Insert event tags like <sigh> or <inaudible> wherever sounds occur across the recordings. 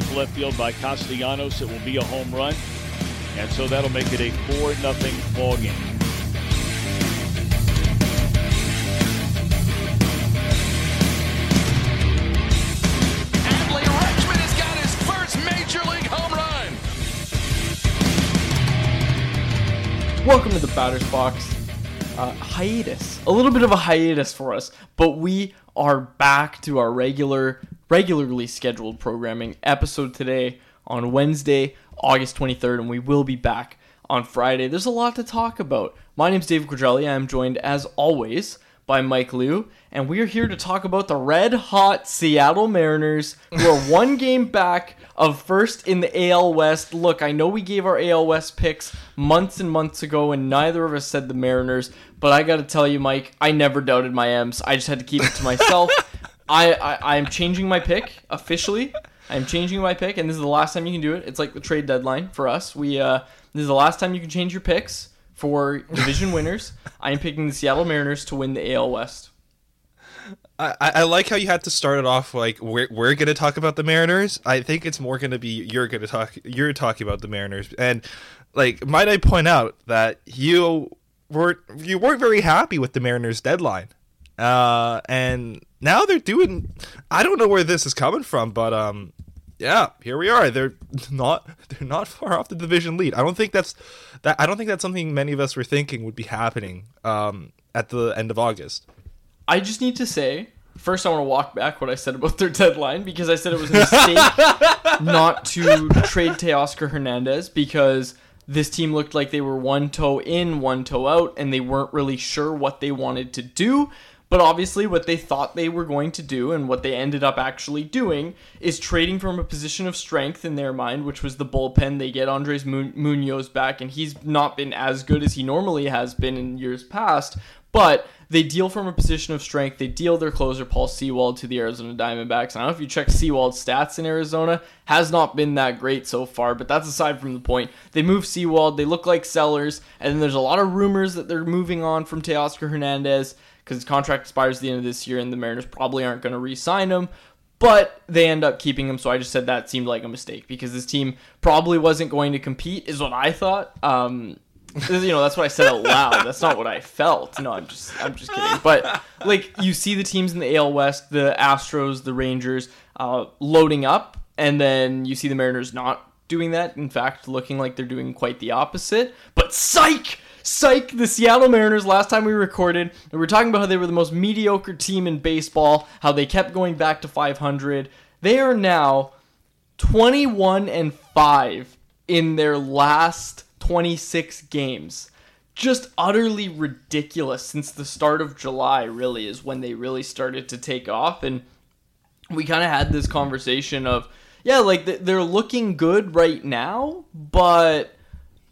deep left field by Castellanos. It will be a home run. And so that'll make it a 4 nothing ball game. Adley Rutschman has got his first major league home run. Welcome to the Batter's Box uh, hiatus. A little bit of a hiatus for us, but we are back to our regular, regularly scheduled programming episode today on Wednesday, August 23rd, and we will be back on Friday. There's a lot to talk about. My name's David Quadrelli. I am joined, as always, by Mike Liu, and we are here to talk about the red hot Seattle Mariners, who are <laughs> one game back of first in the AL West. Look, I know we gave our AL West picks months and months ago, and neither of us said the Mariners, but I got to tell you, Mike, I never doubted my M's. I just had to keep it to myself. <laughs> I, I I'm changing my pick officially. I'm changing my pick, and this is the last time you can do it. It's like the trade deadline for us. We uh, this is the last time you can change your picks for division winners. I am picking the Seattle Mariners to win the AL West. I, I like how you had to start it off like we're, we're going to talk about the Mariners. I think it's more going to be you're going to talk you're talking about the Mariners and like might I point out that you were you weren't very happy with the Mariners deadline. Uh and now they're doing I don't know where this is coming from but um yeah, here we are. They're <laughs> not they're not far off the division lead. I don't think that's that I don't think that's something many of us were thinking would be happening um at the end of August. I just need to say, first I want to walk back what I said about their deadline because I said it was a mistake <laughs> not to trade Teoscar Hernandez because this team looked like they were one toe in, one toe out, and they weren't really sure what they wanted to do. But obviously, what they thought they were going to do and what they ended up actually doing is trading from a position of strength in their mind, which was the bullpen. They get Andres Munoz back, and he's not been as good as he normally has been in years past. But they deal from a position of strength. They deal their closer, Paul Sewald, to the Arizona Diamondbacks. I don't know if you check Sewald's stats in Arizona, has not been that great so far, but that's aside from the point. They move Sewald, they look like sellers, and then there's a lot of rumors that they're moving on from Teoscar Hernandez because his contract expires at the end of this year, and the Mariners probably aren't going to re sign him. But they end up keeping him, so I just said that seemed like a mistake because this team probably wasn't going to compete, is what I thought. Um, you know that's what I said out loud. That's not what I felt. No, I'm just I'm just kidding. But like you see the teams in the AL West, the Astros, the Rangers, uh, loading up, and then you see the Mariners not doing that. In fact, looking like they're doing quite the opposite. But psych. Psych, the Seattle Mariners, last time we recorded, we were talking about how they were the most mediocre team in baseball, how they kept going back to 500. They are now 21 and 5 in their last 26 games. Just utterly ridiculous since the start of July, really, is when they really started to take off. And we kind of had this conversation of, yeah, like they're looking good right now, but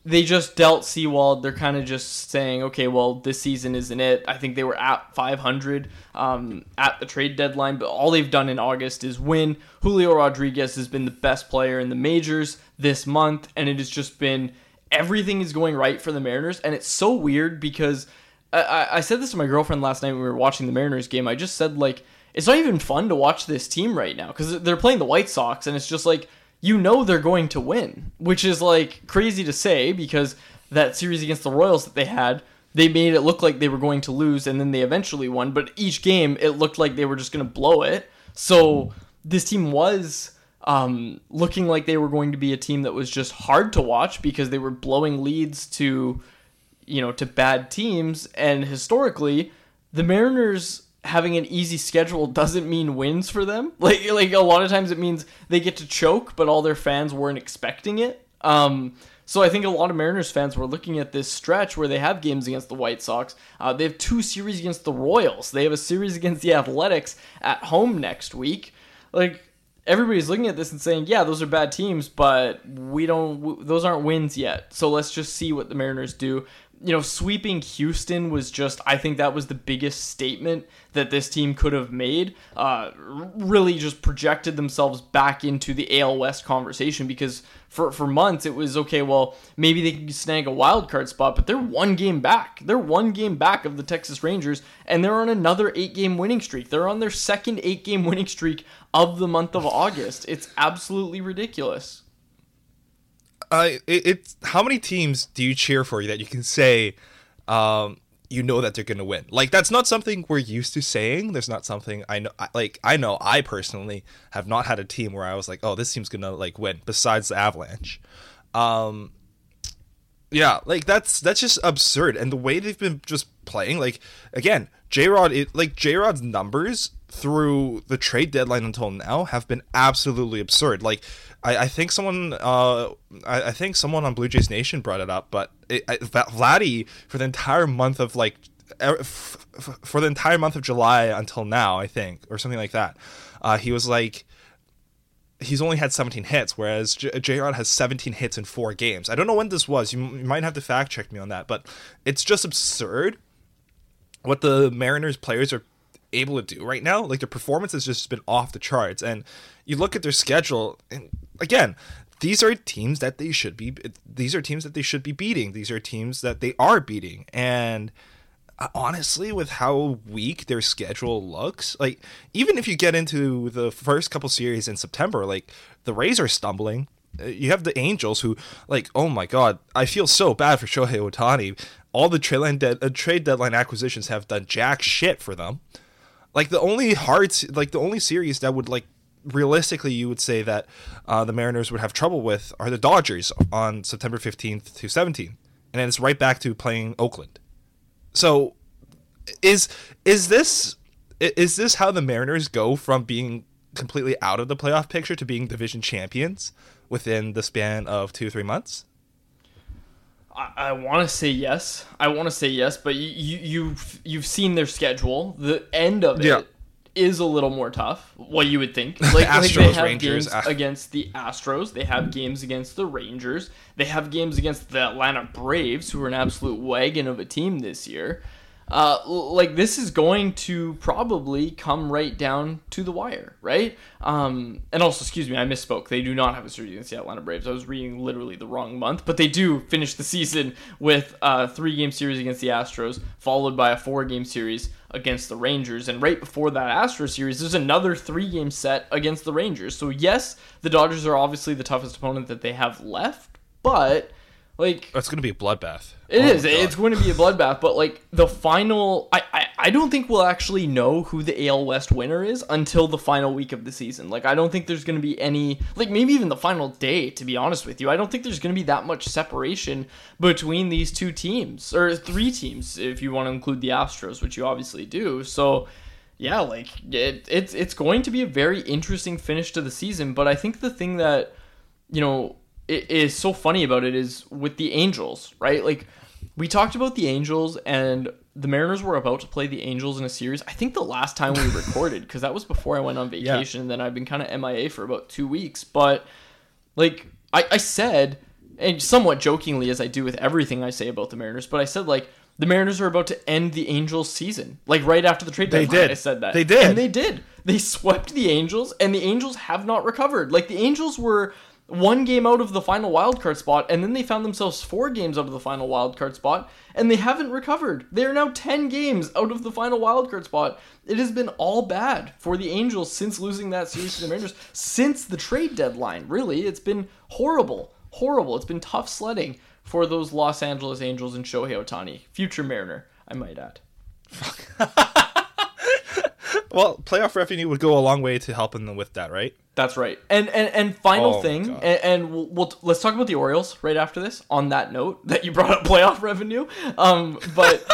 they just dealt Sewald. They're kind of just saying, okay, well, this season isn't it. I think they were at 500 um, at the trade deadline, but all they've done in August is win. Julio Rodriguez has been the best player in the majors this month, and it has just been everything is going right for the Mariners, and it's so weird because I, I said this to my girlfriend last night when we were watching the Mariners game. I just said like it's not even fun to watch this team right now because they're playing the White Sox, and it's just like you know they're going to win, which is like crazy to say because that series against the Royals that they had. They made it look like they were going to lose, and then they eventually won. But each game, it looked like they were just going to blow it. So this team was um, looking like they were going to be a team that was just hard to watch because they were blowing leads to, you know, to bad teams. And historically, the Mariners having an easy schedule doesn't mean wins for them. <laughs> Like, like a lot of times it means they get to choke, but all their fans weren't expecting it. Um, so I think a lot of Mariners fans were looking at this stretch where they have games against the White Sox. Uh, they have two series against the Royals. They have a series against the Athletics at home next week. Like everybody's looking at this and saying, yeah, those are bad teams, but we don't; those aren't wins yet. So let's just see what the Mariners do. You know, sweeping Houston was just, I think that was the biggest statement that this team could have made. Uh, really just projected themselves back into the AL West conversation because for, for months it was okay, well, maybe they can snag a wild card spot, but they're one game back. They're one game back of the Texas Rangers, and they're on another eight game winning streak. They're on their second eight game winning streak of the month of August. It's absolutely ridiculous. Uh, it, it's how many teams do you cheer for that you can say, um, you know that they're gonna win? Like that's not something we're used to saying. There's not something I know. Like I know I personally have not had a team where I was like, oh, this team's gonna like win. Besides the Avalanche, um, yeah, like that's that's just absurd. And the way they've been just playing, like again, J Rod, like J Rod's numbers through the trade deadline until now have been absolutely absurd. Like I, I think someone, uh, I, I think someone on Blue Jays Nation brought it up, but it, I, Vladdy for the entire month of like. For the entire month of July until now, I think, or something like that, uh, he was like he's only had 17 hits, whereas J- J-Rod has 17 hits in four games. I don't know when this was. You, m- you might have to fact check me on that, but it's just absurd what the Mariners players are able to do right now. Like their performance has just been off the charts, and you look at their schedule, and again, these are teams that they should be. These are teams that they should be beating. These are teams that they are beating, and honestly with how weak their schedule looks like even if you get into the first couple series in september like the rays are stumbling. Uh, you have the angels who like oh my god i feel so bad for shohei ohtani all the trade, de- uh, trade deadline acquisitions have done jack shit for them. Like the only hard like the only series that would like realistically you would say that uh, the mariners would have trouble with are the dodgers on september 15th to 17th and then it's right back to playing oakland so is is this is this how the Mariners go from being completely out of the playoff picture to being division champions within the span of 2 3 months? I, I want to say yes. I want to say yes, but you, you you've you've seen their schedule. The end of it is a little more tough. What you would think? Like, like they have Rangers, games ah. against the Astros. They have games against the Rangers. They have games against the Atlanta Braves, who are an absolute wagon of a team this year. Uh, like this is going to probably come right down to the wire, right? Um, and also, excuse me, I misspoke. They do not have a series against the Atlanta Braves. I was reading literally the wrong month, but they do finish the season with a three-game series against the Astros, followed by a four-game series against the Rangers. And right before that Astros series, there's another three-game set against the Rangers. So yes, the Dodgers are obviously the toughest opponent that they have left, but like That's going to be a bloodbath. it Oh is. It's going to be a bloodbath, but like the final, I, I I don't think we'll actually know who the AL West winner is until the final week of the season. Like I don't think there's going to be any, like maybe even the final day. To be honest with you, I don't think there's going to be that much separation between these two teams or three teams if you want to include the Astros, which you obviously do. So. Yeah, like it, it's it's going to be a very interesting finish to the season, but I think the thing that you know is so funny about it is with the Angels, right? Like we talked about the Angels and the Mariners were about to play the Angels in a series. I think the last time we <laughs> recorded because that was before I went on vacation and then I've been kind of MIA for about 2 weeks, but like I, I said and somewhat jokingly as I do with everything I say about the Mariners, but I said like the Mariners are about to end the Angels season. Like right after the trade They deadline, did. I said that. They did. And they did. They swept the Angels, and the Angels have not recovered. Like the Angels were one game out of the final wild card spot, and then they found themselves four games out of the final wild card spot, and they haven't recovered. They are now ten games out of the final wild card spot. It has been all bad for the Angels since losing that series to the Mariners, since the trade deadline. Really, it's been horrible, horrible. It's been tough sledding for those Los Angeles Angels and Shohei Ohtani, future Mariner, I might add. <laughs> Well, playoff revenue would go a long way to helping them with that, right? That's right. And and and final Oh thing, and, and we'll, we'll let's talk about the Orioles right after this. On that note, that you brought up <laughs> playoff revenue, um, but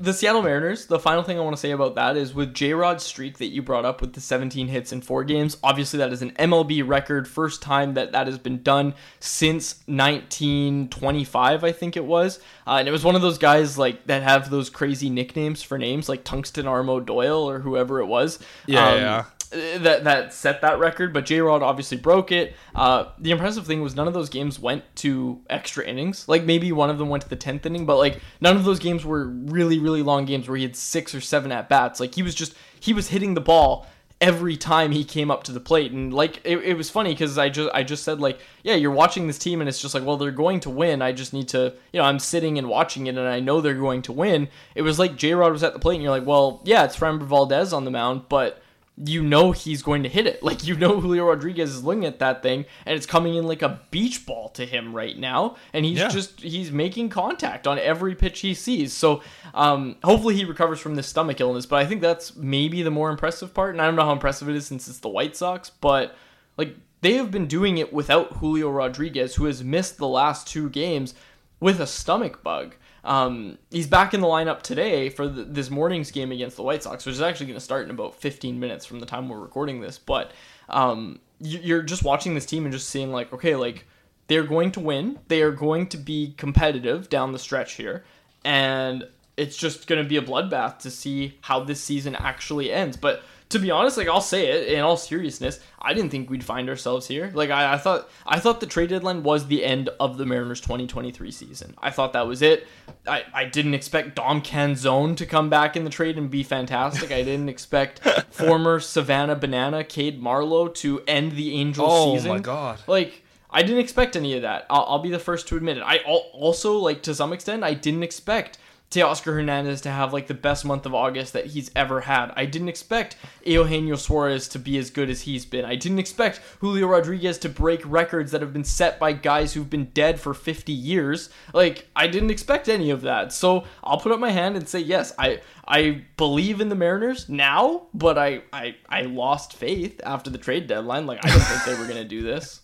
the Seattle Mariners. The final thing I want to say about that is with J Rod's streak that you brought up with the 17 hits in four games. Obviously, that is an MLB record, first time that that has been done since 1925, I think it was. Uh, and it was one of those guys like that have those crazy nicknames for names, like Tungsten Arm O'Doyle or whoever it was. Yeah, Um, yeah. That that set that record, but J Rod obviously broke it. Uh, the impressive thing was none of those games went to extra innings. Like maybe one of them went to the tenth inning, but like none of those games were really really long games where he had six or seven at bats. Like he was just he was hitting the ball every time he came up to the plate and like it, it was funny because i just i just said like yeah you're watching this team and it's just like well they're going to win i just need to you know i'm sitting and watching it and i know they're going to win it was like j rod was at the plate and you're like well yeah it's Framber valdez on the mound but you know he's going to hit it. Like you know Julio Rodriguez is looking at that thing and it's coming in like a beach ball to him right now and he's Yeah. just he's making contact on every pitch he sees. So um hopefully he recovers from this stomach illness, but I think that's maybe the more impressive part and I don't know how impressive it is since it's the White Sox, but like they have been doing it without Julio Rodriguez who has missed the last two games with a stomach bug. Um, he's back in the lineup today for the, this morning's game against the White Sox, which is actually going to start in about 15 minutes from the time we're recording this. But um, you- you're just watching this team and just seeing like, okay, like they're going to win. They are going to be competitive down the stretch here, and it's just going to be a bloodbath to see how this season actually ends. But to be honest, like I'll say it in all seriousness, I didn't think we'd find ourselves here. Like I, I thought, I thought the trade deadline was the end of the Mariners 2023 season. I thought that was it. I, I didn't expect Dom Canzone to come back in the trade and be fantastic. I didn't expect <laughs> former Savannah Banana Cade Marlowe to end the Angels Oh season. Oh my God. Like I didn't expect any of that. I'll, I'll be the first to admit it. I also like to some extent I didn't expect Teoscar Hernandez to have like the best month of August that he's ever had. I didn't expect Eugenio Suarez to be as good as he's been. I didn't expect Julio Rodriguez to break records that have been set by guys who've been dead for 50 years. Like I didn't expect any of that. So I'll put up my hand and say yes, I I believe in the Mariners now, but I I, I lost faith after the trade deadline. Like I didn't think they were gonna do this.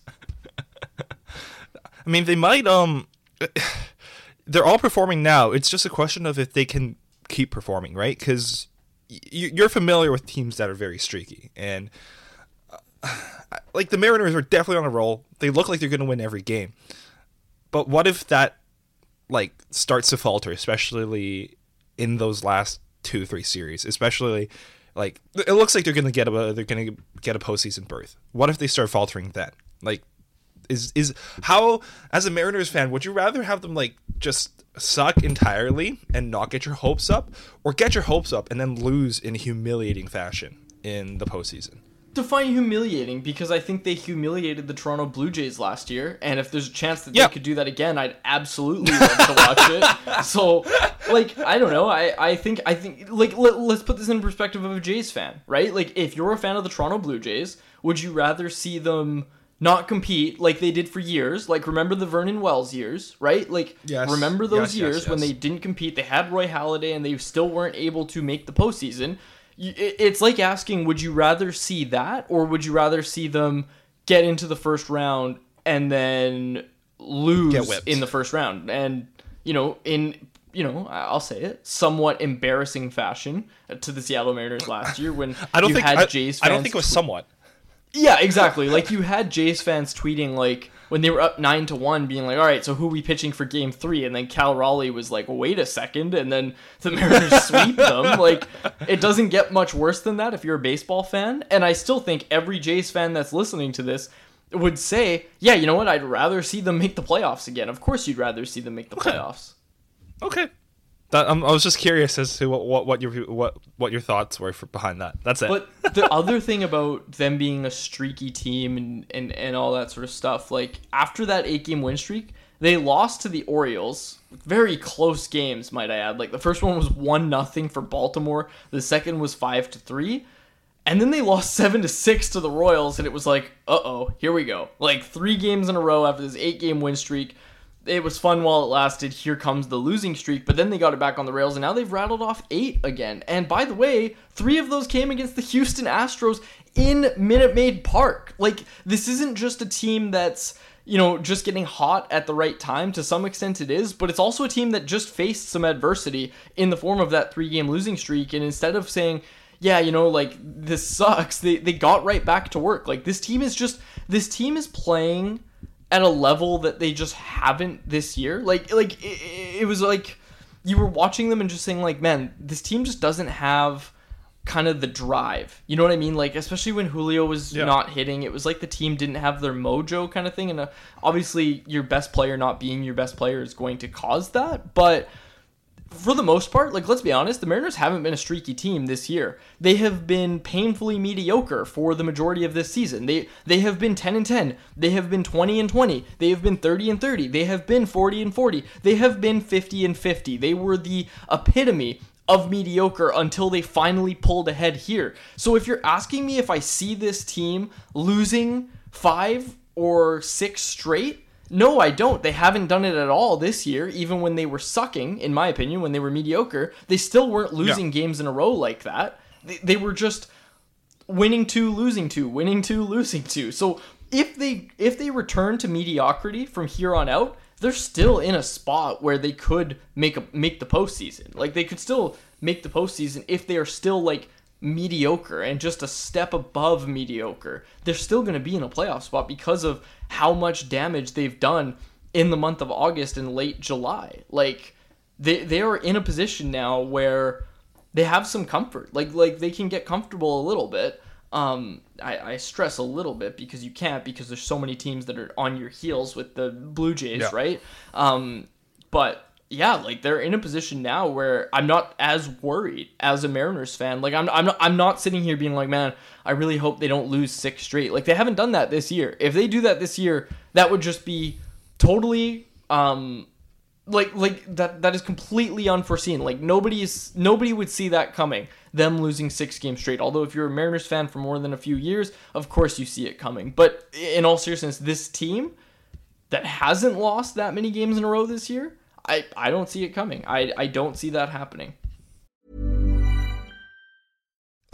<laughs> I mean, they might. Um, they're all performing now. It's just a question of if they can keep performing, right? Because you're familiar with teams that are very streaky, and uh, <sighs> like the Mariners are definitely on a roll. They look like they're going to win every game. But what if that like starts to falter, especially in those last two three series, especially like it looks like they're going to get a they're going to get a postseason berth. What if they start faltering then? Like is is how as a Mariners fan would you rather have them like just suck entirely and not get your hopes up, or get your hopes up and then lose in a humiliating fashion in the postseason? Define humiliating because I think they humiliated the Toronto Blue Jays last year, and if there's a chance that Yeah. they could do that again, I'd absolutely love to watch it. <laughs> So, like, I don't know. I, I think I think like let, let's put this in perspective of a Jays fan, right? Like, if you're a fan of the Toronto Blue Jays, would you rather see them not compete like they did for years? Like, remember the Vernon Wells years, right? Like, Yes. remember those Yes, yes, years when they didn't compete? They had Roy Halladay, and they still weren't able to make the postseason it's like asking would you rather see that or would you rather see them get into the first round and then lose in the first round and you know in you know I'll say it somewhat embarrassing fashion to the Seattle Mariners last year when <laughs> I don't you think had I, Jays I don't think it was somewhat. Yeah, exactly. Like you had Jays fans tweeting like when they were up nine to one, being like, "All right, so who we pitching for Game three? And then Cal Raleigh was like, "Wait a second. and then the <laughs> Mariners sweep them. Like it doesn't get much worse than that if you're a baseball fan. And I still think every Jays fan that's listening to this would say, "Yeah, you know what? I'd rather see them make the playoffs again. Of course, you'd rather see them make the playoffs." Okay. That, um, I was just curious as to what, what, what your what what your thoughts were for behind that. That's it. But the <laughs> other thing about them being a streaky team and, and, and all that sort of stuff, like after that eight game win streak, they lost to the Orioles. Very close games, might I add. Like the first one was one nothing for Baltimore. The second was five to three. And then they lost seven to six to the Royals, and it was like, uh oh, here we go. Like three games in a row after this eight game win streak. It was fun while it lasted. Here comes the losing streak, but then they got it back on the rails, and now they've rattled off eight again. And by the way, three of those came against the Houston Astros in Minute Maid Park. Like, this isn't just a team that's, you know, just getting hot at the right time. To some extent, it is, but it's also a team that just faced some adversity in the form of that three game losing streak. And instead of saying, yeah, you know, like this sucks. They they got right back to work. Like this team is just this team is playing at a level that they just haven't this year. Like like it, it was like you were watching them and just saying like, man, this team just doesn't have kind of the drive. You know what I mean? Like especially when Julio was Yeah. not hitting, it was like the team didn't have their mojo kind of thing. And uh, obviously, your best player not being your best player is going to cause that. But for the most part, like let's be honest, the Mariners haven't been a streaky team this year. They have been painfully mediocre for the majority of this season. They they have been 10 and 10. They have been 20 and 20. They have been 30 and 30. They have been 40 and 40. They have been 50 and 50. They were the epitome of mediocre until they finally pulled ahead here. So if you're asking me if I see this team losing 5 or 6 straight, no, I don't. They haven't done it at all this year. Even when they were sucking, in my opinion, when they were mediocre, they still weren't losing games in a row like that. They, they were just winning two, losing two, winning two, <laughs> losing two. So if they if they return to mediocrity from here on out, they're still in a spot where they could make a make the postseason. Like they could still make the postseason if they are still like mediocre and just a step above mediocre. They're still going to be in a playoff spot because of how much damage they've done in the month of August and late July. Like they they are in a position now where they have some comfort. Like like they can get comfortable a little bit. Um, I, I stress a little bit because you can't because there's so many teams that are on your heels with the Blue Jays, Yeah. right? Um, but yeah, like they're in a position now where I'm not as worried as a Mariners fan. Like I'm I'm not, I'm not sitting here being like, man, I really hope they don't lose six straight. Like they haven't done that this year. If they do that this year, that would just be totally um like like that that is completely unforeseen. Like nobody's nobody would see that coming. Them losing six games straight. Although if you're a Mariners fan for more than a few years, of course you see it coming. But in all seriousness, this team that hasn't lost that many games in a row this year, I I don't see it coming. I I don't see that happening.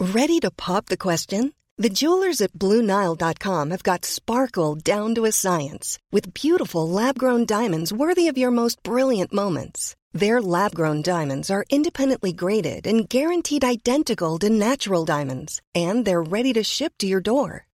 Ready to pop the question? The jewelers at BlueNile.com have got sparkle down to a science with beautiful lab grown diamonds worthy of your most brilliant moments. Their lab grown diamonds are independently graded and guaranteed identical to natural diamonds, and they're ready to ship to your door.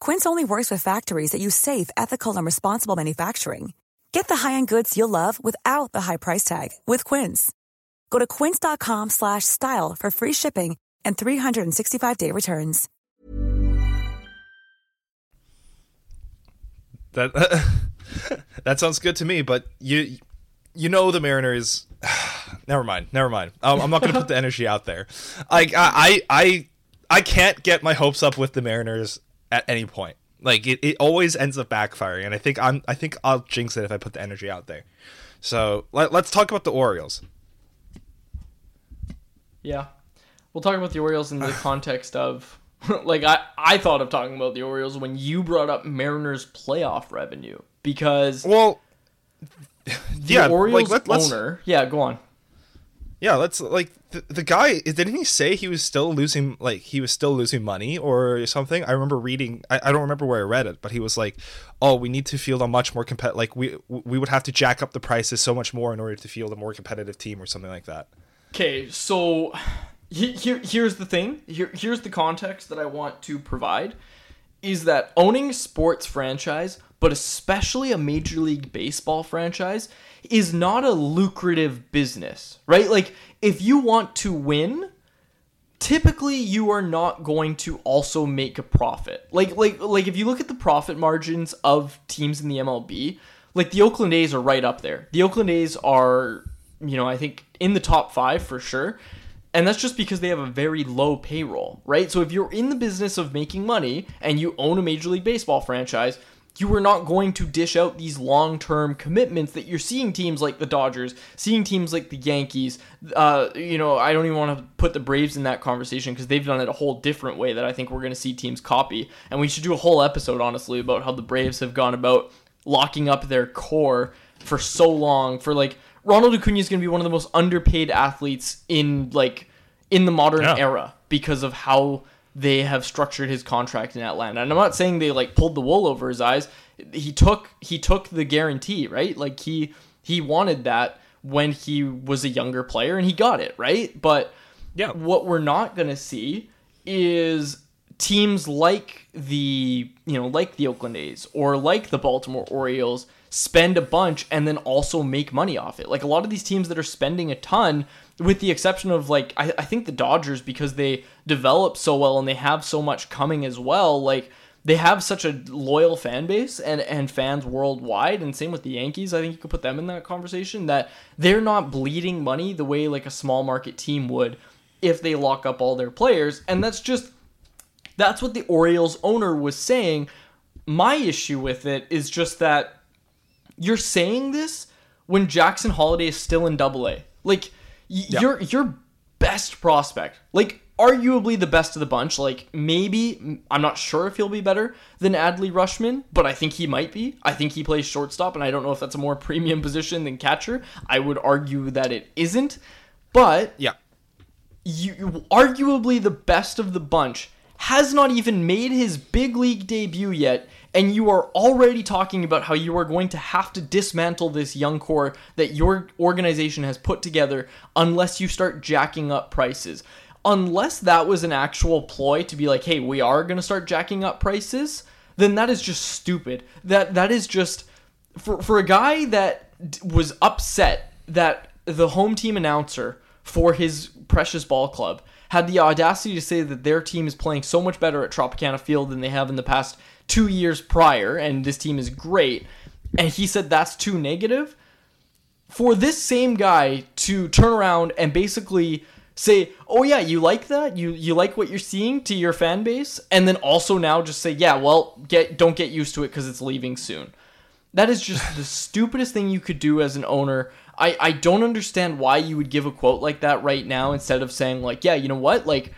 Quince only works with factories that use safe, ethical, and responsible manufacturing. Get the high-end goods you'll love without the high price tag with Quince. Go to quince.com slash style for free shipping and 365-day returns. That <laughs> that sounds good to me. But you you know the Mariners. <sighs> never mind. Never mind. Um, I'm not going to put the <laughs> energy out there. Like I, I I I can't get my hopes up with the Mariners at any point. Like it, it always ends up backfiring, and I think I'm I think I'll jinx it if I put the energy out there. So let, let's talk about the Orioles. Yeah. We'll talk about the Orioles in the <sighs> context of <laughs> like I, I thought of talking about the Orioles when you brought up Mariners playoff revenue because Well, the yeah, Orioles like let, owner yeah go on Yeah, let's like the, the guy. Didn't he say he was still losing? Like he was still losing money or something? I remember reading. I, I don't remember where I read it, but he was like, "Oh, we need to field a much more compet. Like we we would have to jack up the prices so much more in order to field a more competitive team or something like that." Okay, so he- here here's the thing. Here here's the context that I want to provide is that owning sports franchise, but especially a Major League Baseball franchise, is not a lucrative business, right? Like if you want to win, typically you are not going to also make a profit. Like like like if you look at the profit margins of teams in the MLB, like the Oakland A's are right up there. The Oakland A's are, you know, I think in the top 5 for sure. And that's just because they have a very low payroll, right? So if you're in the business of making money and you own a Major League Baseball franchise, you are not going to dish out these long-term commitments that you're seeing teams like the Dodgers, seeing teams like the Yankees. Uh, you know, I don't even want to put the Braves in that conversation because they've done it a whole different way that I think we're going to see teams copy. And we should do a whole episode, honestly, about how the Braves have gone about locking up their core for so long. For like Ronald Acuna is going to be one of the most underpaid athletes in like in the modern Yeah. era because of how they have structured his contract in Atlanta. And I'm not saying they like pulled the wool over his eyes. He took he took the guarantee, right? Like he he wanted that when he was a younger player and he got it, right? But Yeah. what we're not going to see is teams like the, you know, like the Oakland A's or like the Baltimore Orioles spend a bunch and then also make money off it. Like a lot of these teams that are spending a ton with the exception of like I, I think the Dodgers because they develop so well and they have so much coming as well, like they have such a loyal fan base and, and fans worldwide and same with the yankees i think you could put them in that conversation that they're not bleeding money the way like a small market team would if they lock up all their players and that's just that's what the orioles owner was saying my issue with it is just that you're saying this when Jackson Holliday is still in Double A. Like y- your your best prospect, like arguably the best of the bunch. Like maybe I'm not sure if he'll be better than Adley Rutschman, but I think he might be. I think he plays shortstop, and I don't know if that's a more <laughs> premium position than catcher. I would argue that it isn't, but Yeah. you arguably the best of the bunch has not even made his big league debut yet and you are already talking about how you are going to have to dismantle this young core that your organization has put together unless you start jacking up prices. Unless that was an actual ploy to be like hey we are going to start jacking up prices then that is just stupid. That that is just for for a guy that was upset that the home team announcer for his precious ball club had the audacity to say that their team is playing so much better at Tropicana Field than they have in the past two years prior, and this team is great. And he said that's too negative. For this same guy to turn around and basically say, "Oh yeah, you like that? You you like what you're seeing to your fan base?" And then also now just say, "Yeah, well, get don't get used to it cuz it's leaving soon." That is just the <laughs> stupidest thing you could do as an owner. I, I don't understand why you would give a quote like that right now instead of saying like, yeah, you know what, like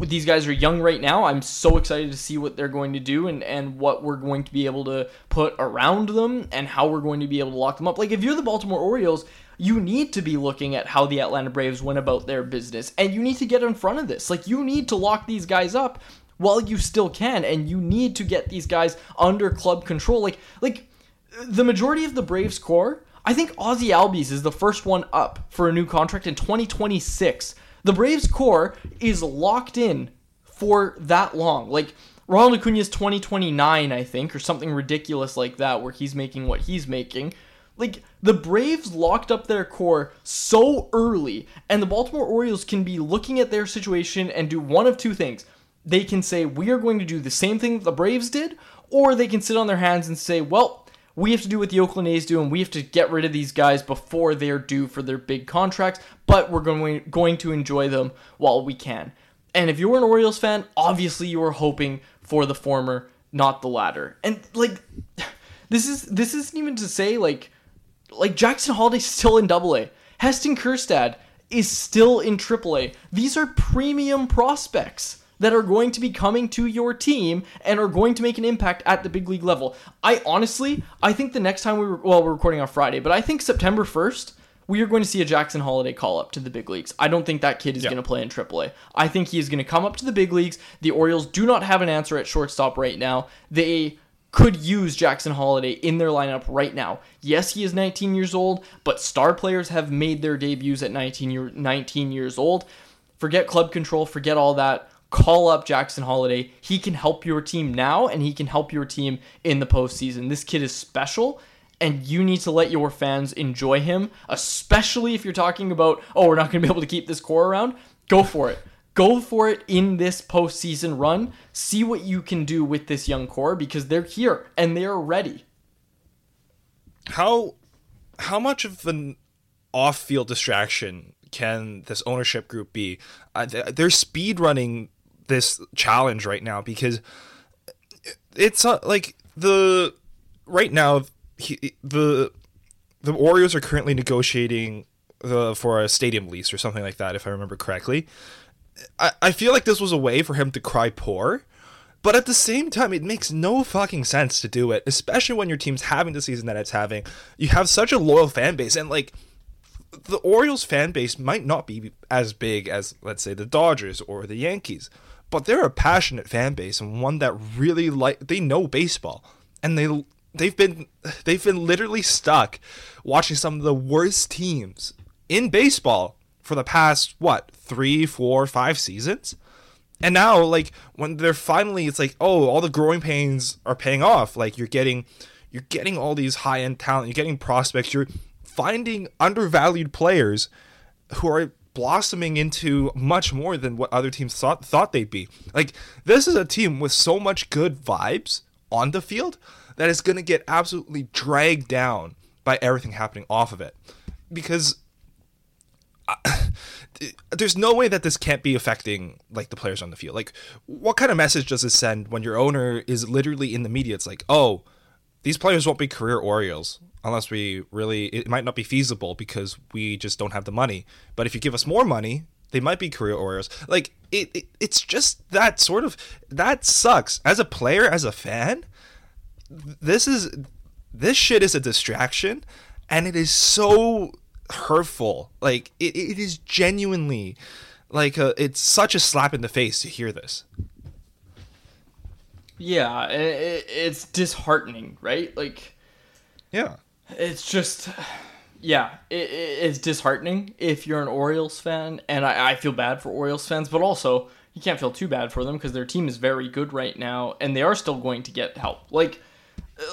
these guys are young right now. I'm so excited to see what they're going to do and and what we're going to be able to put around them and how we're going to be able to lock them up. Like if you're the Baltimore Orioles, you need to be looking at how the Atlanta Braves went about their business and you need to get in front of this. Like you need to lock these guys up while you still can and you need to get these guys under club control. Like like the majority of the Braves core, I think Ozzie Albies is the first one up for a new contract in 2026. The Braves core is locked in for that long. Like Ronald is 2029, I think, or something ridiculous like that, where he's making what he's making. Like the Braves locked up their core so early, and the Baltimore Orioles can be looking at their situation and do one of two things. They can say we are going to do the same thing the Braves did, or they can sit on their hands and say, well, we have to do what the Oakland A's do, and we have to get rid of these guys before they're due for their big contracts. But we're going going to enjoy them while we can. And if you're an Orioles fan, obviously you are hoping for the former, not the latter. And like, <sighs> this is this isn't even to say like, like Jackson Holliday's still in Double A. Heston Kjerstad is still in Triple A. These are premium prospects that are going to be coming to your team and are going to make an impact at the big league level. I honestly, I think the next time we were, well, we're recording on Friday, but I think September 1st, we are going to see a Jackson Holliday call up to the big leagues. I don't think that kid is going to play in AAA. I think he is going to come up to the big leagues. The Orioles do not have an answer at shortstop right now. They could use Jackson Holliday in their lineup right now. Yes, he is 19 years old, but star players have made their debuts at 19, year, 19 years old. Forget club control, forget all that call up Jackson Holliday. He can help your team now and he can help your team in the postseason. This kid is special and you need to let your fans enjoy him, especially if you're talking about, oh, we're not going to be able to keep this core around. Go for it. Go for it in this postseason run. See what you can do with this young core because they're here and they're ready. How how much of an off-field distraction can this ownership group be? Uh, they're speed running this challenge right now because it's uh, like the right now he, the the Orioles are currently negotiating the for a stadium lease or something like that if I remember correctly. I, I feel like this was a way for him to cry poor, but at the same time it makes no fucking sense to do it, especially when your team's having the season that it's having. You have such a loyal fan base and like the Orioles fan base might not be as big as let's say the Dodgers or the Yankees, but they're a passionate fan base and one that really like they know baseball. And they they've been they've been literally stuck watching some of the worst teams in baseball for the past what three four five seasons? And now like when they're finally it's like oh all the growing pains are paying off. Like you're getting you're getting all these high end talent you're getting prospects you're finding undervalued players who are blossoming into much more than what other teams thought thought they'd be. Like this is a team with so much good vibes on the field that is going to get absolutely dragged down by everything happening off of it. Because uh, <laughs> there's no way that this can't be affecting like the players on the field. Like what kind of message does this send when your owner is literally in the media? It's like, "Oh, these players won't be career Orioles unless we really it might not be feasible because we just don't have the money. But if you give us more money they might be career Orioles. Like it, it it's just that sort of that sucks. As a player as a fan this is this shit is a distraction and it is so hurtful. Like it, it is genuinely like a, it's such a slap in the face to hear this Yeah, it, it's disheartening, right? Like yeah it's just yeah it, it's disheartening if you're an orioles fan and I, I feel bad for orioles fans but also you can't feel too bad for them because their team is very good right now and they are still going to get help like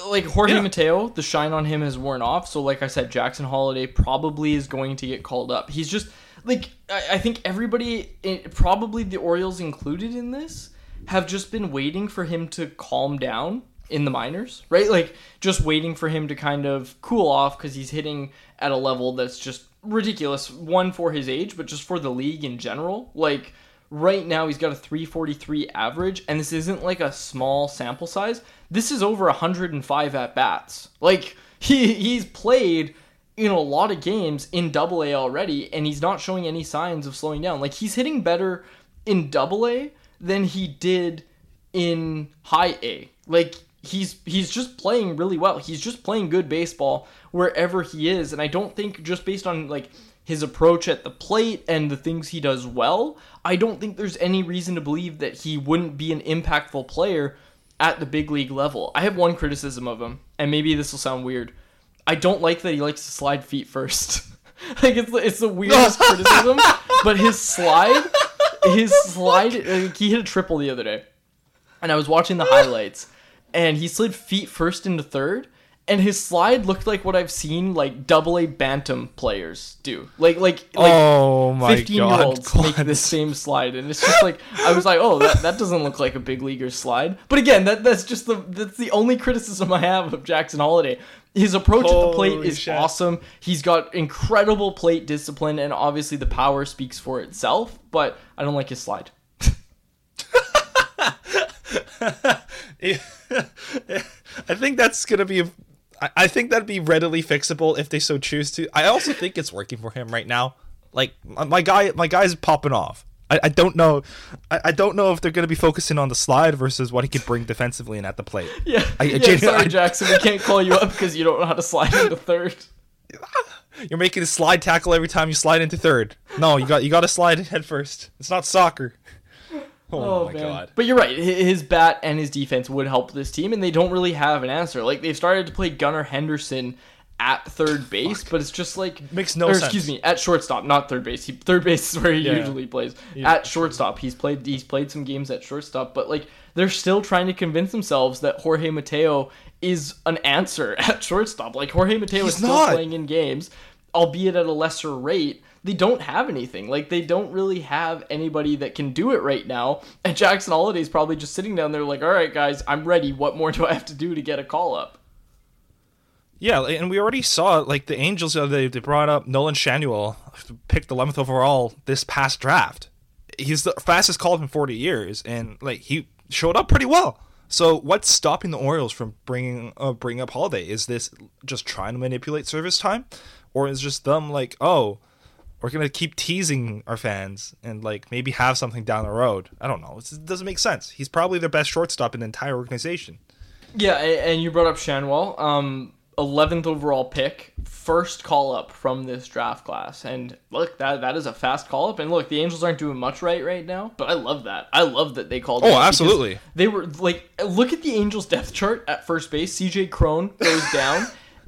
like jorge Yeah. mateo the shine on him has worn off so like i said jackson holliday probably is going to get called up he's just like i, I think everybody eh, probably the orioles included in this have just been waiting for him to calm down in the minors, right? Like just waiting for him to kind of cool off because he's hitting at a level that's just ridiculous. One for his age, but just for the league in general. Like right now, he's got a 343 average, and this isn't like a small sample size. This is over 105 at bats. Like <laughs> he he's played in a lot of games in double A already, and he's not showing any signs of slowing down. Like he's hitting better in double A than he did in high A. Like he's he's just playing really well. He's just playing good baseball wherever he is, and I don't think just based on like his approach at the plate and the things he does well, I don't think there's any reason to believe that he wouldn't be an impactful player at the big league level. I have one criticism of him, and maybe this will sound weird. I don't like that he likes to slide feet first. <laughs> <laughs> like it's the, it's the weirdest <laughs> criticism, but his slide, his slide, like, he hit a triple the other day, and I was watching the highlights, and he slid feet first into third, and his slide looked like what I've seen like double A bantam players do, like like like. oh my 15 year olds make the same slide and it's just like i was like oh that, that doesn't look like a big leaguer slide. But again that that's just the that's the only criticism i have of jackson holliday his approach at the plate is shit. awesome he's got incredible plate discipline and obviously the power speaks for itself but i don't like his slide <laughs> I think that's gonna be. I- think that'd be readily fixable if they so choose to. I also think it's working for him right now. Like my guy, my guy's popping off. I, I don't know. I, I don't know if they're gonna be focusing on the slide versus what he could bring defensively and at the plate. <laughs> yeah, I- yeah sorry jackson we can't call you up because you don't know how to slide into third <laughs> You're making a slide tackle every time you slide into third. No, you got you got to slide head first. It's not soccer. Oh, oh my man. god. But you're right. His bat and his defense would help this team, and they don't really have an answer. Like they've started to play Gunnar Henderson at third base, but it's just like Makes no or, sense. Excuse me, at shortstop, not third base. He, third base is where he Yeah. usually plays. At shortstop, he's played he's played some games at shortstop, but like they're still trying to convince themselves that Jorge Mateo is an answer <laughs> at shortstop. Like Jorge Mateo He's is still not. playing in games, albeit at a lesser rate. They don't have anything. Like they don't really have anybody that can do it right now. And Jackson Holliday's probably just sitting down there like, "All right, guys, I'm ready. What more do I have to do to get a call up?" Yeah, and we already saw like the Angels. They they brought up Nolan Schanuel, picked 11th overall this past draft. He's the fastest call in 40 years, and like he showed up pretty well. So what's stopping the Orioles from bringing uh, bringing up Holliday? Is this just trying to manipulate service time, or is just them like, oh, we're gonna keep teasing our fans and like maybe have something down the road? I don't know. It's- It doesn't make sense. He's probably their best shortstop in the entire organization. Yeah, and you brought up Schanuel. Um, 11th overall pick, first call up from this draft class. And look, that that is a fast call up. And look, the Angels aren't doing much right right now, but I love that. I love that they called. Oh, him up because absolutely. They were like, look at the Angels depth chart at first base. CJ Cron goes <laughs> down,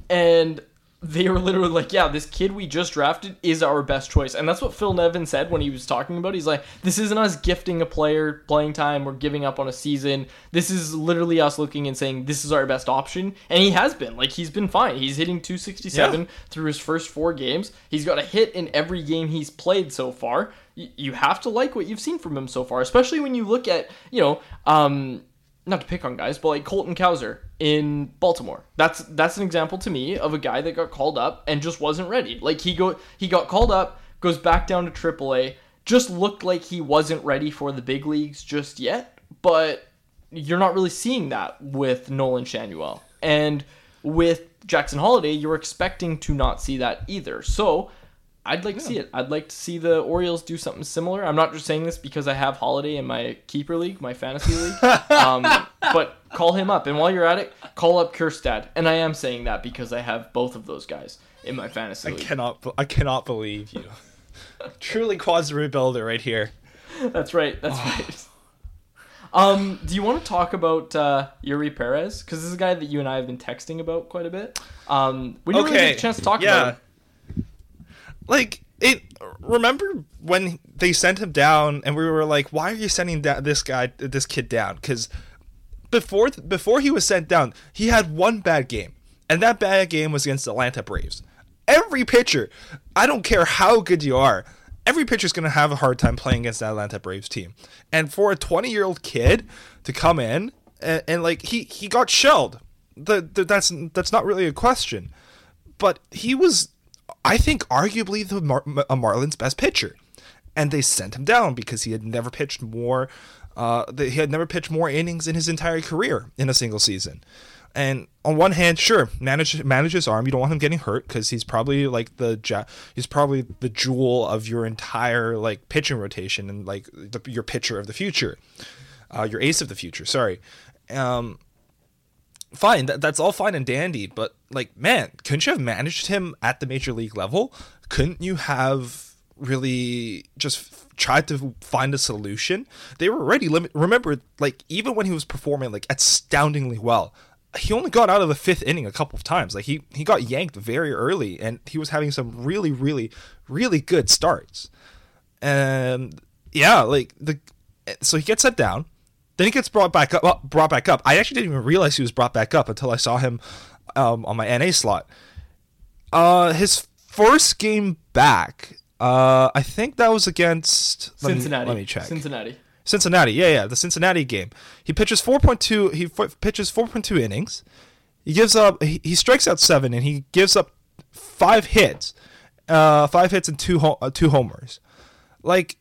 and they were literally like, yeah, this kid we just drafted is our best choice. And that's what Phil Nevin said when he was talking about. it. He's like, this isn't us gifting a player playing time or giving up on a season. This is literally us looking and saying this is our best option. And he has been. Like he's been fine. He's hitting 267 Yeah. through his first four games. He's got a hit in every game he's played so far. Y- You have to like what you've seen from him so far, especially when you look at, you know, um, not to pick on guys, but like Colton Cowser in Baltimore. That's that's an example to me of a guy that got called up and just wasn't ready. Like he go he got called up, goes back down to AAA, just looked like he wasn't ready for the big leagues just yet. But you're not really seeing that with Nolan Schanuel. And with Jackson Holliday, you're expecting to not see that either. So I'd like to see it. I'd like to see the Orioles do something similar. I'm not just saying this because I have Holliday in my keeper league, my fantasy league. <laughs> um, but call him up, and while you're at it, call up Kjerstad. And I am saying that because I have both of those guys in my fantasy I league. cannot. I cannot believe you. <laughs> Truly quasi rebuilder right here. That's right. That's right. Um, do you want to talk about uh, Eury Perez? Because this is a guy that you and I have been texting about quite a bit. Um, we didn't really get a chance to talk yeah. about him. Like it. Remember when they sent him down, and we were like, "Why are you sending this guy, this kid down?" Because before before he was sent down, he had one bad game, and that bad game was against the Atlanta Braves. Every pitcher, I don't care how good you are, every pitcher's gonna have a hard time playing against the Atlanta Braves team. And for a 20 year old kid to come in and, and like he he got shelled, the, the that's that's not really a question, but he was, I think, arguably the Mar- Marlins best pitcher and they sent him down because he had never pitched more uh, he had never pitched more innings in his entire career in a single season. And on one hand, sure, manage manage his arm. You don't want him getting hurt because he's probably like the he's probably the jewel of your entire like pitching rotation and like the, your pitcher of the future, uh, your ace of the future. Sorry. Um, fine, that, that's all fine and dandy, but like, man, couldn't you have managed him at the major league level? Couldn't you have really just tried to find a solution? They were already limit. Remember, like even when he was performing like astoundingly well, he only got out of the fifth inning a couple of times. Like he he got yanked very early, and he was having some really, really, really good starts. And yeah, like the so he gets set down. Then he gets brought back up. well, Brought back up. I actually didn't even realize he was brought back up until I saw him um, on my NA slot. Uh, his first game back. Uh, I think that was against let me- Cincinnati. let me check. Cincinnati. Cincinnati, yeah, yeah, the Cincinnati game. He pitches 4.2. He f- pitches 4.2 innings. He gives up. He, he strikes out seven, and he gives up five hits, uh, five hits and two ho- uh, two homers. Like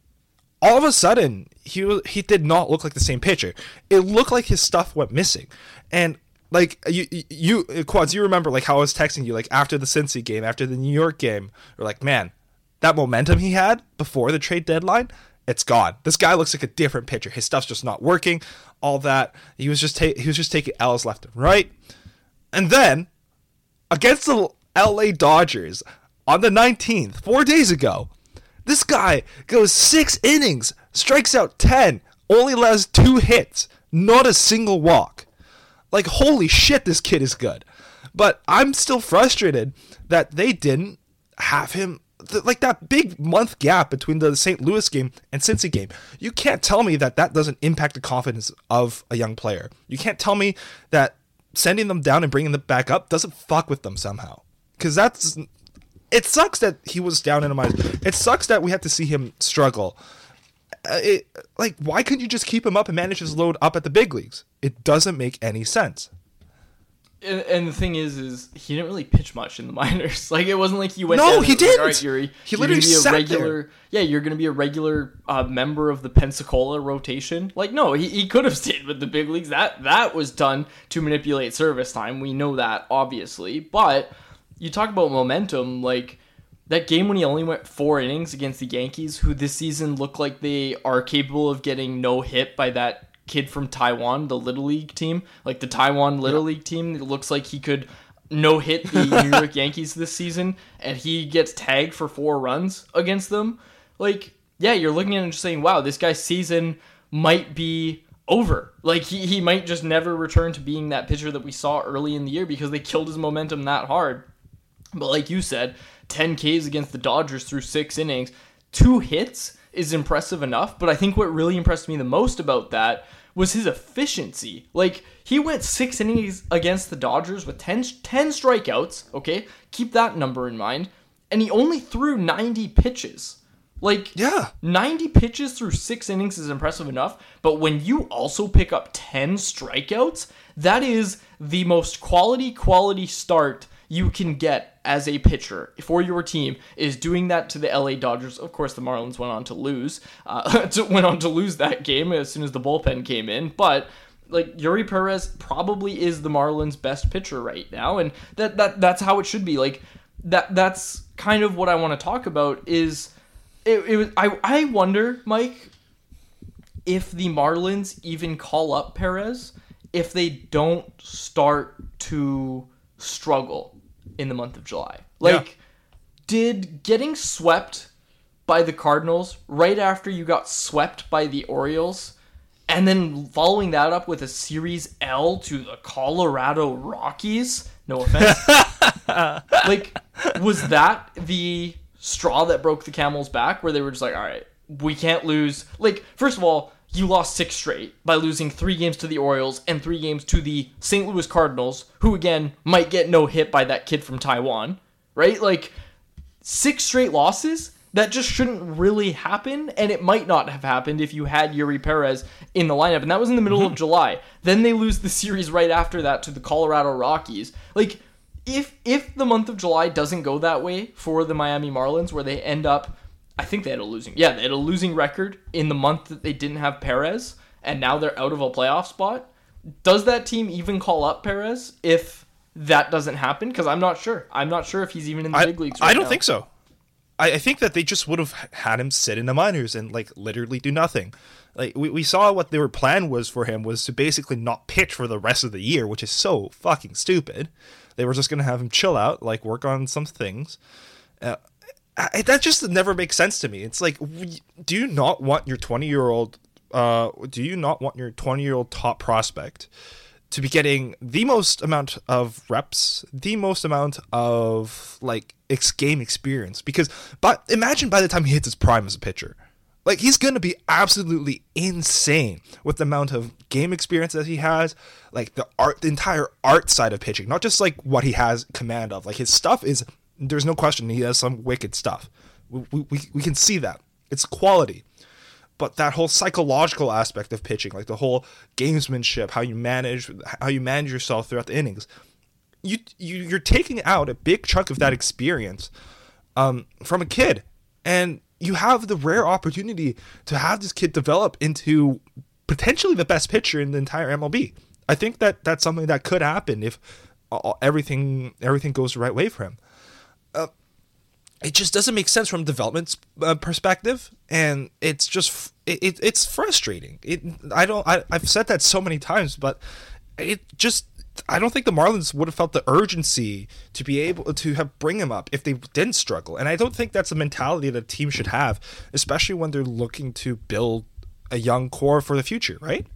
all of a sudden, he he did not look like the same pitcher. It looked like his stuff went missing, and like you you quads, you remember like how I was texting you like after the Cincy game, after the New York game, you're like, man, that momentum he had before the trade deadline, it's gone. This guy looks like a different pitcher. His stuff's just not working. All that he was just ta- he was just taking L's left and right, and then against the LA Dodgers on the 19th, four days ago, this guy goes six innings, strikes out 10, only allows two hits, not a single walk. Like, holy shit, this kid is good. But I'm still frustrated that they didn't have him. Like that big month gap between the St. Louis game and Cincy game, you can't tell me that that doesn't impact the confidence of a young player. You can't tell me that sending them down and bringing them back up doesn't fuck with them somehow. Because that's it sucks that he was down in a minus. It sucks that we had to see him struggle. Uh, it, like, why couldn't you just keep him up and manage his load up at the big leagues? It doesn't make any sense. And, and the thing is, is he didn't really pitch much in the <laughs> minors. Like it wasn't like he went. No, he like, didn't. All right, Eury, He literally be a sat there. regular. Yeah, you're gonna be a regular uh, member of the Pensacola rotation. Like no, he, he could have <laughs> stayed with the big leagues. That that was done to manipulate service time. We know that obviously, but you talk about momentum, like. That game when he only went four innings against the Yankees, who this season look like they are capable of getting no hit by that kid from Taiwan, the Little League team, like the Taiwan Little League team. It looks like he could no hit the <laughs> New York Yankees this season, and he gets tagged for four runs against them. Like, yeah, you're looking at it and just saying, wow, this guy's season might be over. Like, he, he might just never return to being that pitcher that we saw early in the year because they killed his momentum that hard. But like you said, 10 Ks against the Dodgers through six innings, two hits is impressive enough. But I think what really impressed me the most about that was his efficiency. Like, he went six innings against the Dodgers with 10, 10 strikeouts, okay? Keep that number in mind. And he only threw 90 pitches. Like, Yeah. 90 pitches through six innings is impressive enough, but when you also pick up 10 strikeouts, that is the most quality, quality start you can get as a pitcher for your team is doing that to the LA Dodgers. Of course, the Marlins went on to lose, uh, <laughs> to- went on to lose that game as soon as the bullpen came in, but like Eury Perez probably is the Marlins' best pitcher right now, and that that that's how it should be. Like that that's kind of what I want to talk about is it, it was I I wonder, Mike, if the Marlins even call up Perez if they don't start to struggle in the month of July. Like did getting swept by the Cardinals right after you got swept by the Orioles and then following that up with a series L to the Colorado Rockies, no offense. <laughs> like was that the straw that broke the camel's back where they were just like all right we can't lose like first of all you lost six straight by losing three games to the orioles and three games to the st louis cardinals who again might get no hit by that kid from taiwan right? Like six straight losses? That just shouldn't really happen and it might not have happened if you had Eury Perez in the lineup and that was in the middle of <laughs> July. Then they lose the series right after that to the Colorado Rockies. Like if if the month of July doesn't go that way for the Miami Marlins where they end up I think they had a losing yeah they had a losing record in the month that they didn't have Perez and now they're out of a playoff spot does that team even call up Perez if that doesn't happen because I'm not sure I'm not sure if he's even in the I, big leagues I don't now. think so. I, I think that they just would have had him sit in the minors and like literally do nothing. Like we, we saw what their plan was for him was to basically not pitch for the rest of the year, which is so fucking stupid. They were just gonna have him chill out, like work on some things. Uh, I, that just never makes sense to me. It's like, do you not want your twenty year old? Uh, do you not want your twenty year old top prospect to be getting the most amount of reps, the most amount of like ex game experience. Because, but imagine by the time he hits his prime as a pitcher, like he's gonna be absolutely insane with the amount of game experience that he has, like the art, the entire art side of pitching, not just like what he has command of. Like his stuff is, there's no question he has some wicked stuff. We we, we, can see that it's quality but that whole psychological aspect of pitching, like the whole gamesmanship, how you manage how you manage yourself throughout the innings, you, you you're taking out a big chunk of that experience um, from a kid, and you have the rare opportunity to have this kid develop into potentially the best pitcher in the entire MLB. I think that that's something that could happen if everything everything goes the right way for him it just doesn't make sense from a development uh, perspective. And it's just it, it, it's frustrating. It i don't I, i've said that so many times but it just i don't think the marlins would have felt the urgency to be able to have bring him up if they didn't struggle. And i don't think that's a mentality that a team should have especially when they're looking to build a young core for the future right?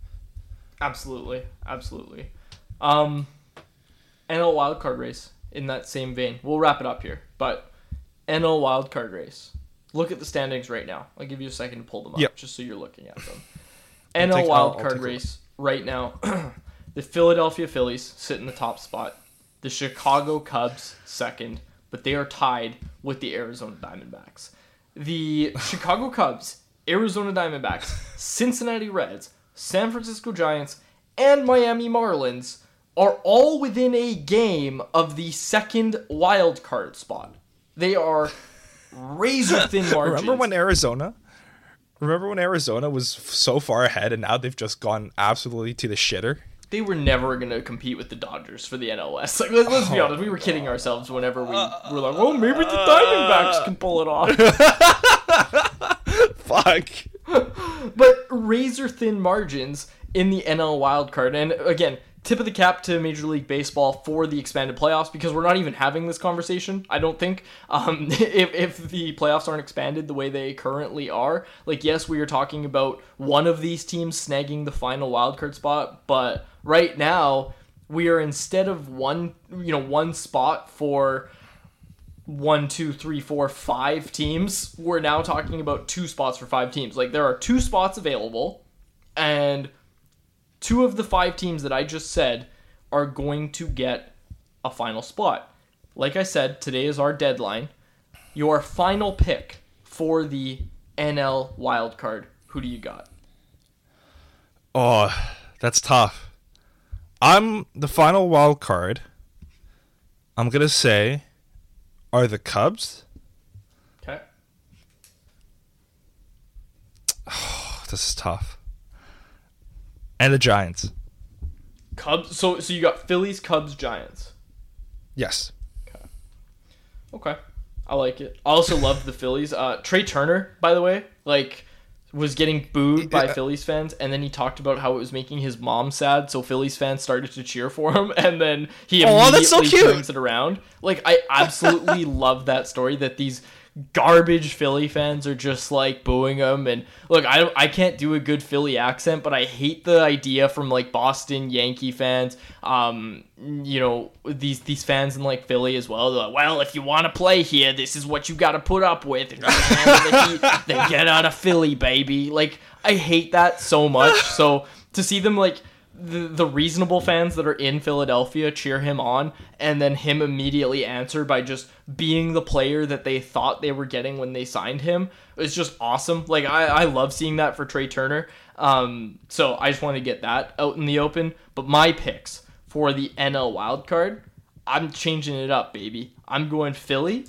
Absolutely, absolutely. Um, NL wildcard race in that same vein. We'll wrap it up here, but NL wildcard race. Look at the standings right now. I'll give you a second to pull them up, Yep. just so you're looking at them. I'll NL take- I'll- I'll wildcard race right now. <clears throat> the Philadelphia Phillies sit in the top spot. The Chicago Cubs second, but they are tied with the Arizona Diamondbacks. The <laughs> Chicago Cubs, Arizona Diamondbacks, Cincinnati Reds, San Francisco Giants, and Miami Marlins are all within a game of the second wild card spot. They are razor thin <laughs> margins. remember when arizona remember when arizona was so far ahead and now they've just gone absolutely to the shitter they were never going to compete with the Dodgers for the NLS. Like, let's, let's be oh honest, we were kidding ourselves whenever we uh, were like, "Oh, maybe the uh, Diamondbacks can pull it off." <laughs> fuck <laughs> but razor thin margins in the NL wildcard. And again, tip of the cap to Major League Baseball for the expanded playoffs because we're not even having this conversation. I don't think um, <laughs> if if the playoffs aren't expanded the way they currently are, like yes, we are talking about one of these teams snagging the final wildcard spot, but right now we are instead of one you know one spot for one, two, three, four, five teams. We're now talking about two spots for five teams. Like there are two spots available, and two of the five teams that I just said are going to get a final spot. Like I said, today is our deadline. Your final pick for the NL wildcard. Who do you got? Oh, that's tough. I'm the final wild card. I'm gonna say are the Cubs. Okay. Oh, <sighs> this is tough. And the Giants. Cubs. So so you got Phillies, Cubs, Giants. Yes. Okay. Okay. I like it. I also love the Phillies. Uh, Trea Turner, by the way, like was getting booed by Yeah. Phillies fans, and then he talked about how it was making his mom sad, so Phillies fans started to cheer for him, <laughs> and then he Aw, immediately that's so cute. turns it around. Like I absolutely <laughs> love that story that these garbage Philly fans are just like booing him and look I I can't do a good Philly accent but I hate the idea from like Boston Yankee fans um you know these these fans in like Philly as well. They're like, well if you want to play here this is what you got to put up with. If you wanna handle the heat, then get out of Philly baby. Like I hate that so much. <laughs> So to see them like the, the reasonable fans that are in Philadelphia cheer him on and then him immediately answer by just being the player that they thought they were getting when they signed him is just awesome. Like I, I love seeing that for Trea Turner. Um, so I just want to get that out in the open. But my picks for the NL wild card, I'm changing it up, baby. I'm going Philly.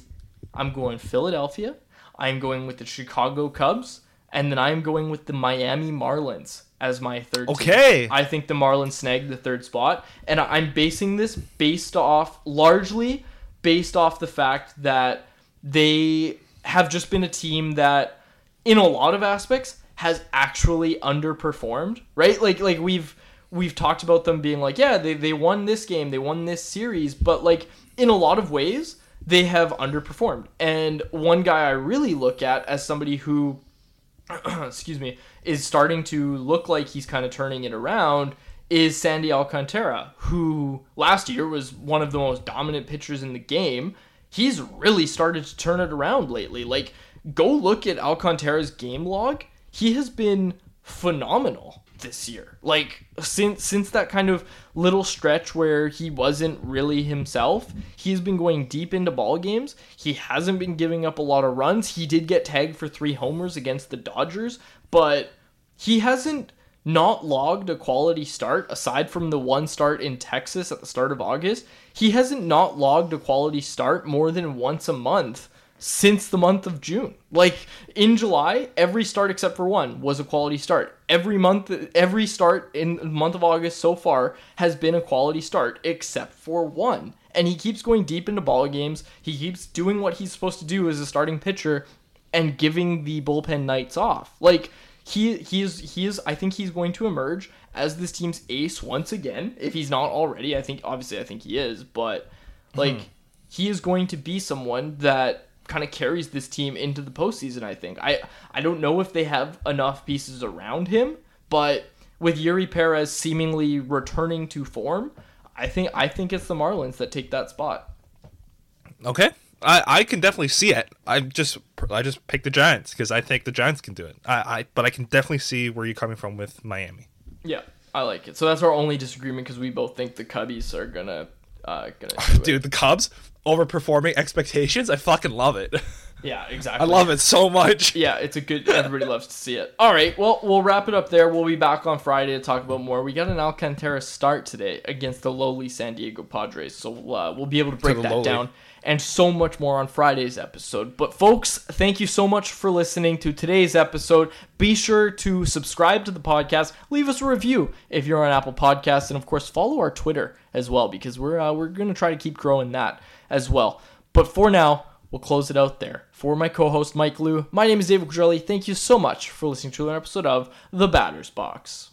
I'm going Philadelphia. I'm going with the Chicago Cubs. And then I'm going with the Miami Marlins as my third team. Okay. I think the Marlins snag the third spot, and I'm basing this based off largely based off the fact that they have just been a team that, in a lot of aspects, has actually underperformed. Right? Like like we've we've talked about them being like, yeah, they they won this game, they won this series, but like in a lot of ways. They have underperformed. And one guy I really look at as somebody who <clears throat> excuse me, is starting to look like he's kind of turning it around is Sandy Alcantara, who last year was one of the most dominant pitchers in the game. He's really started to turn it around lately. Like, go look at Alcantara's game log. He has been phenomenal this year. Like since since that kind of little stretch where he wasn't really himself, he's been going deep into ball games. He hasn't been giving up a lot of runs. He did get tagged for 3 homers against the Dodgers, but he hasn't not logged a quality start aside from the one start in Texas at the start of August. He hasn't not logged a quality start more than once a month since the month of June. Like in July, every start except for one was a quality start. Every month every start in the month of August so far has been a quality start except for one. And he keeps going deep into ball games. He keeps doing what he's supposed to do as a starting pitcher and giving the bullpen nights off. Like he he is he is I think he's going to emerge as this team's ace once again. If he's not already, I think obviously I think he is, but like hmm. he is going to be someone that kind of carries this team into the postseason. I think I I don't know if they have enough pieces around him, but with Eury Perez seemingly returning to form, I think I think it's the Marlins that take that spot. Okay. I, I can definitely see it. I just I just picked the Giants because I think the Giants can do it. I, I but I can definitely see where you're coming from with Miami. Yeah, I like it. So that's our only disagreement because we both think the Cubbies are gonna uh gonna <laughs> do it. Dude, the Cubs overperforming expectations. I fucking love it. Yeah, <laughs> exactly. I love it so much. Yeah, it's a good. Everybody loves to see it. All right, well, we'll wrap it up there. We'll be back on Friday to talk about more. We got an Alcantara start today against the lowly San Diego Padres, so uh, we'll be able to break the that lowly. down and so much more on Friday's episode. But folks, thank you so much for listening to today's episode. Be sure to subscribe to the podcast, leave us a review if you're on Apple Podcasts, and of course follow our Twitter as well because we're uh, we're gonna try to keep growing that as well. But for now, we'll close it out there. For my co-host Mike Liu, my name is David Quadrelli. Thank you so much for listening to another episode of The Batter's Box.